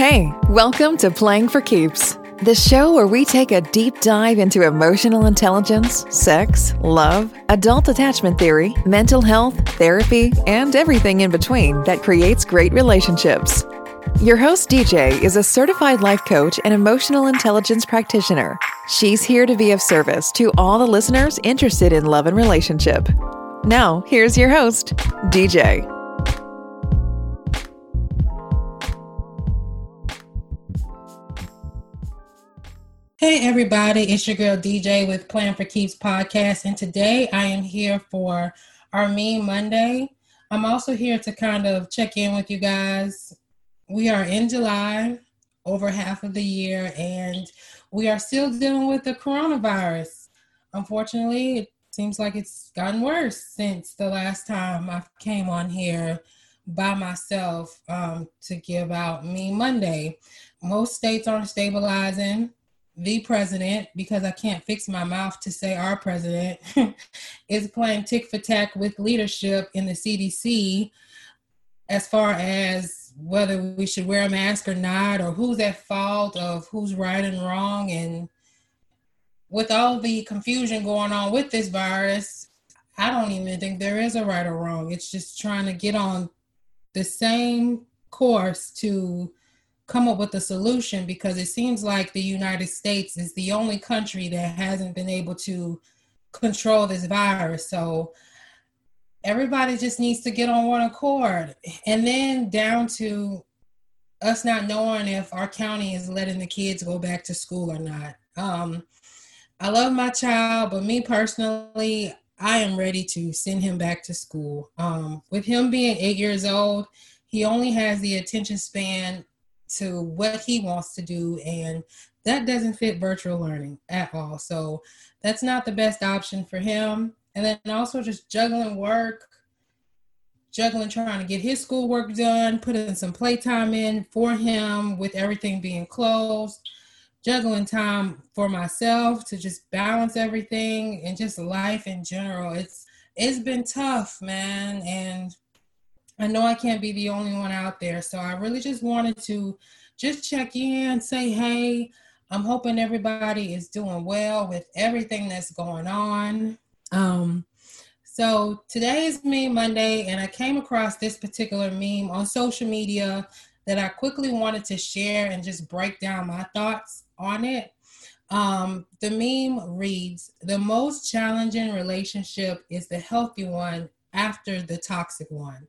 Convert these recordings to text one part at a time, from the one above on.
Hey, welcome to Playing for Keeps, the show where we take a deep dive into emotional intelligence, sex, love, adult attachment theory, mental health, therapy, and everything in between that creates great relationships. Your host, DJ, is a certified life coach and emotional intelligence practitioner. She's here to be of service to all the listeners interested in love and relationship. Now, here's your host, DJ. Hey, everybody, it's your girl DJ with Playing for Keeps podcast. And today I am here for our Meme Monday. I'm also here to kind of check in with you guys. We are in July, over half of the year, and we are still dealing with the coronavirus. Unfortunately, it seems like it's gotten worse since the last time I came on here by myself um, to give out Meme Monday. Most states aren't stabilizing the president, because I can't fix my mouth to say our president, is playing tick for tack with leadership in the CDC as far as whether we should wear a mask or not, or who's at fault of who's right and wrong. And with all the confusion going on with this virus, I don't even think there is a right or wrong. It's just trying to get on the same course to come up with a solution because it seems like the United States is the only country that hasn't been able to control this virus. So everybody just needs to get on one accord. And then down to us not knowing if our county is letting the kids go back to school or not. Um, I love my child, but me personally, I am ready to send him back to school. Um, with him being eight years old, he only has the attention span to what he wants to do and that doesn't fit virtual learning at all. So that's not the best option for him. And then also just juggling work juggling trying to get his schoolwork done putting some playtime in for him with everything being closed juggling time for myself to just balance everything and just life in general. It's it's been tough man. And I know I can't be the only one out there. So I really just wanted to just check in, say, hey, I'm hoping everybody is doing well with everything that's going on. Um, so today is Meme Monday, and I came across this particular meme on social media that I quickly wanted to share and just break down my thoughts on it. Um, the meme reads The most challenging relationship is the healthy one after the toxic one.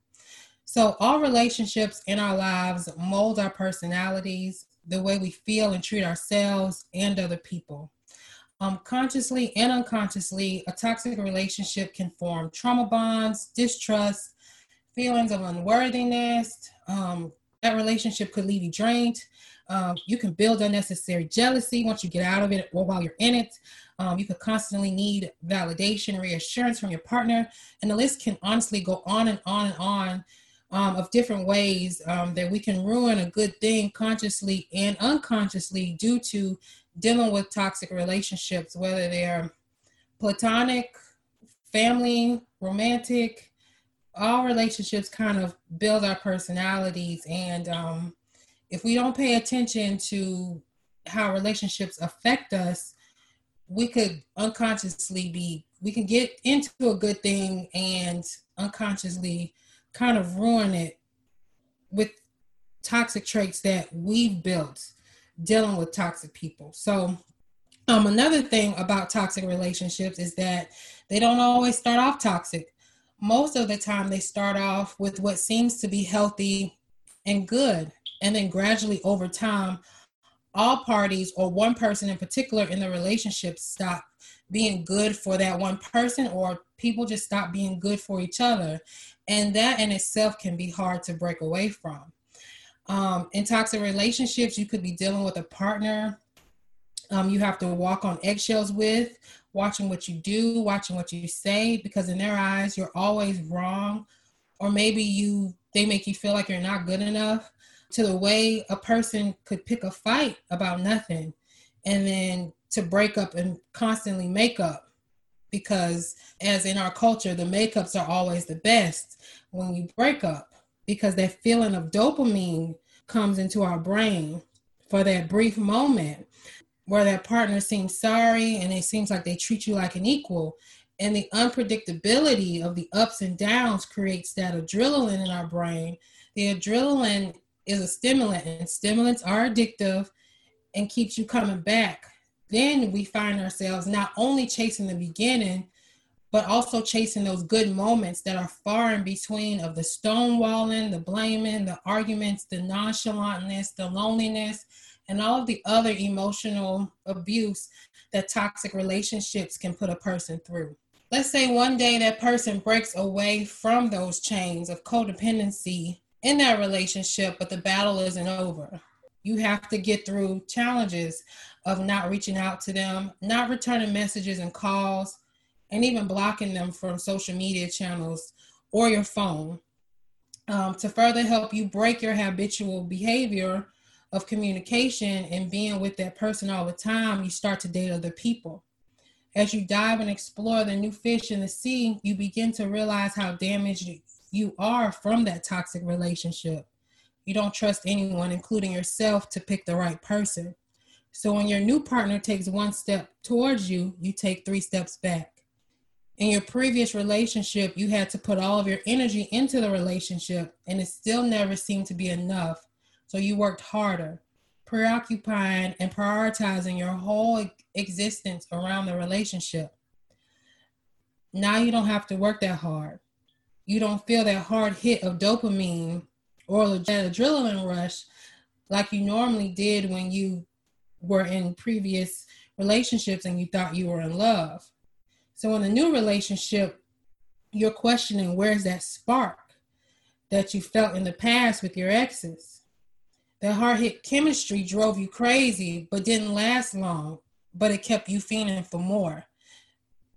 So, all relationships in our lives mold our personalities, the way we feel and treat ourselves and other people. Um, consciously and unconsciously, a toxic relationship can form trauma bonds, distrust, feelings of unworthiness. Um, that relationship could leave you drained. Um, you can build unnecessary jealousy once you get out of it or while you're in it. Um, you could constantly need validation, reassurance from your partner. And the list can honestly go on and on and on um, of different ways um, that we can ruin a good thing consciously and unconsciously due to dealing with toxic relationships, whether they're platonic, family, romantic. All relationships kind of build our personalities. And um, if we don't pay attention to how relationships affect us, we could unconsciously be, we can get into a good thing and unconsciously kind of ruin it with toxic traits that we've built dealing with toxic people. So, um, another thing about toxic relationships is that they don't always start off toxic. Most of the time, they start off with what seems to be healthy and good. And then gradually over time, all parties or one person in particular in the relationship stop being good for that one person or people just stop being good for each other. And that in itself can be hard to break away from. Um, in toxic relationships you could be dealing with a partner um, you have to walk on eggshells with watching what you do watching what you say because in their eyes you're always wrong. Or maybe you they make you feel like you're not good enough to the way a person could pick a fight about nothing and then to break up and constantly make up because as in our culture the makeups are always the best when we break up because that feeling of dopamine comes into our brain for that brief moment where that partner seems sorry and it seems like they treat you like an equal. And the unpredictability of the ups and downs creates that adrenaline in our brain. The adrenaline is a stimulant, and stimulants are addictive and keeps you coming back. Then we find ourselves not only chasing the beginning, but also chasing those good moments that are far in between of the stonewalling, the blaming, the arguments, the nonchalantness, the loneliness, and all of the other emotional abuse that toxic relationships can put a person through. Let's say one day that person breaks away from those chains of codependency in that relationship, but the battle isn't over. You have to get through challenges of not reaching out to them, not returning messages and calls, and even blocking them from social media channels or your phone. Um, to further help you break your habitual behavior of communication and being with that person all the time, you start to date other people. As you dive and explore the new fish in the sea, you begin to realize how damaged you are from that toxic relationship. You don't trust anyone, including yourself, to pick the right person. So when your new partner takes one step towards you, you take three steps back in your previous relationship, you had to put all of your energy into the relationship, and it still never seemed to be enough. So you worked harder, preoccupying and prioritizing your whole existence around the relationship. Now you don't have to work that hard. You don't feel that hard hit of dopamine or that adrenaline rush like you normally did when you were in previous relationships and you thought you were in love. So in a new relationship, you're questioning where's that spark that you felt in the past with your exes. The hard hit chemistry drove you crazy, but didn't last long, but it kept you feeling for more.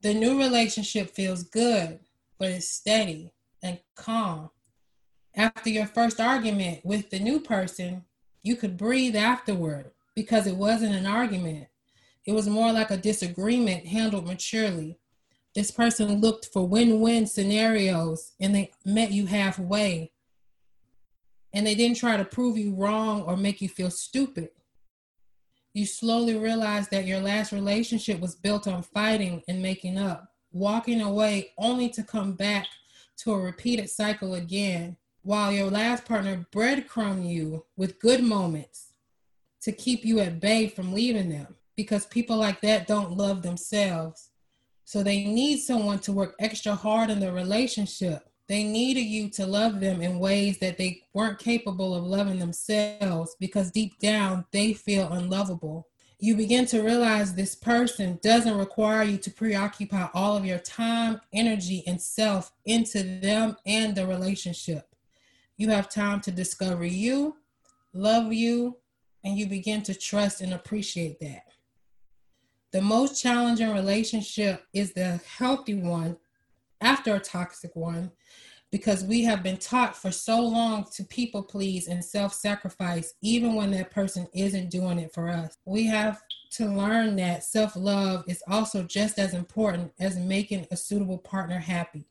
The new relationship feels good, but it's steady and calm. After your first argument with the new person, you could breathe afterward because it wasn't an argument. It was more like a disagreement handled maturely this person looked for win-win scenarios and they met you halfway and they didn't try to prove you wrong or make you feel stupid you slowly realized that your last relationship was built on fighting and making up walking away only to come back to a repeated cycle again while your last partner breadcrumb you with good moments to keep you at bay from leaving them because people like that don't love themselves so they need someone to work extra hard in the relationship. They needed you to love them in ways that they weren't capable of loving themselves because deep down they feel unlovable. You begin to realize this person doesn't require you to preoccupy all of your time, energy, and self into them and the relationship. You have time to discover you, love you, and you begin to trust and appreciate that. The most challenging relationship is the healthy one after a toxic one because we have been taught for so long to people please and self sacrifice, even when that person isn't doing it for us. We have to learn that self love is also just as important as making a suitable partner happy,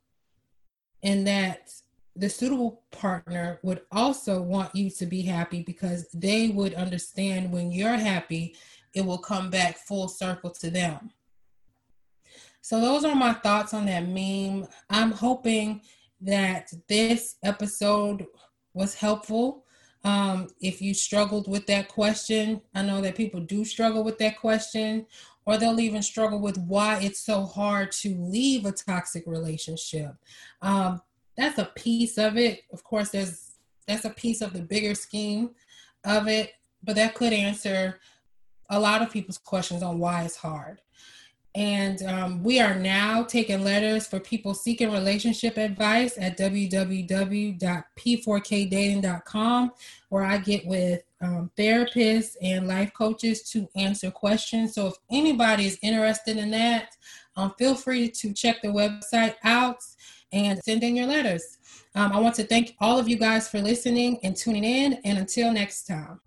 and that the suitable partner would also want you to be happy because they would understand when you're happy it will come back full circle to them. So, those are my thoughts on that meme. I'm hoping that this episode was helpful. Um, if you struggled with that question, I know that people do struggle with that question, or they'll even struggle with why it's so hard to leave a toxic relationship. Um, that's a piece of it. Of course, there's that's a piece of the bigger scheme of it, but that could answer a lot of people's questions on why it's hard. And um, we are now taking letters for people seeking relationship advice at www.p4kdating.com, where I get with um, therapists and life coaches to answer questions. So if anybody is interested in that, um, feel free to check the website out and send in your letters. Um, I want to thank all of you guys for listening and tuning in. And until next time.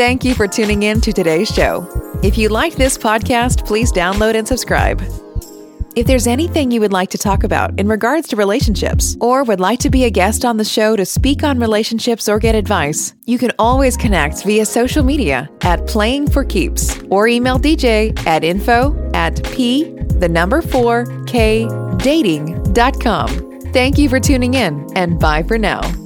Thank you for tuning in to today's show. If you like this podcast, please download and subscribe. If there's anything you would like to talk about in regards to relationships, or would like to be a guest on the show to speak on relationships or get advice, you can always connect via social media at Playing for Keeps or email DJ at info at p the number 4 k dating.com. Thank you for tuning in and bye for now.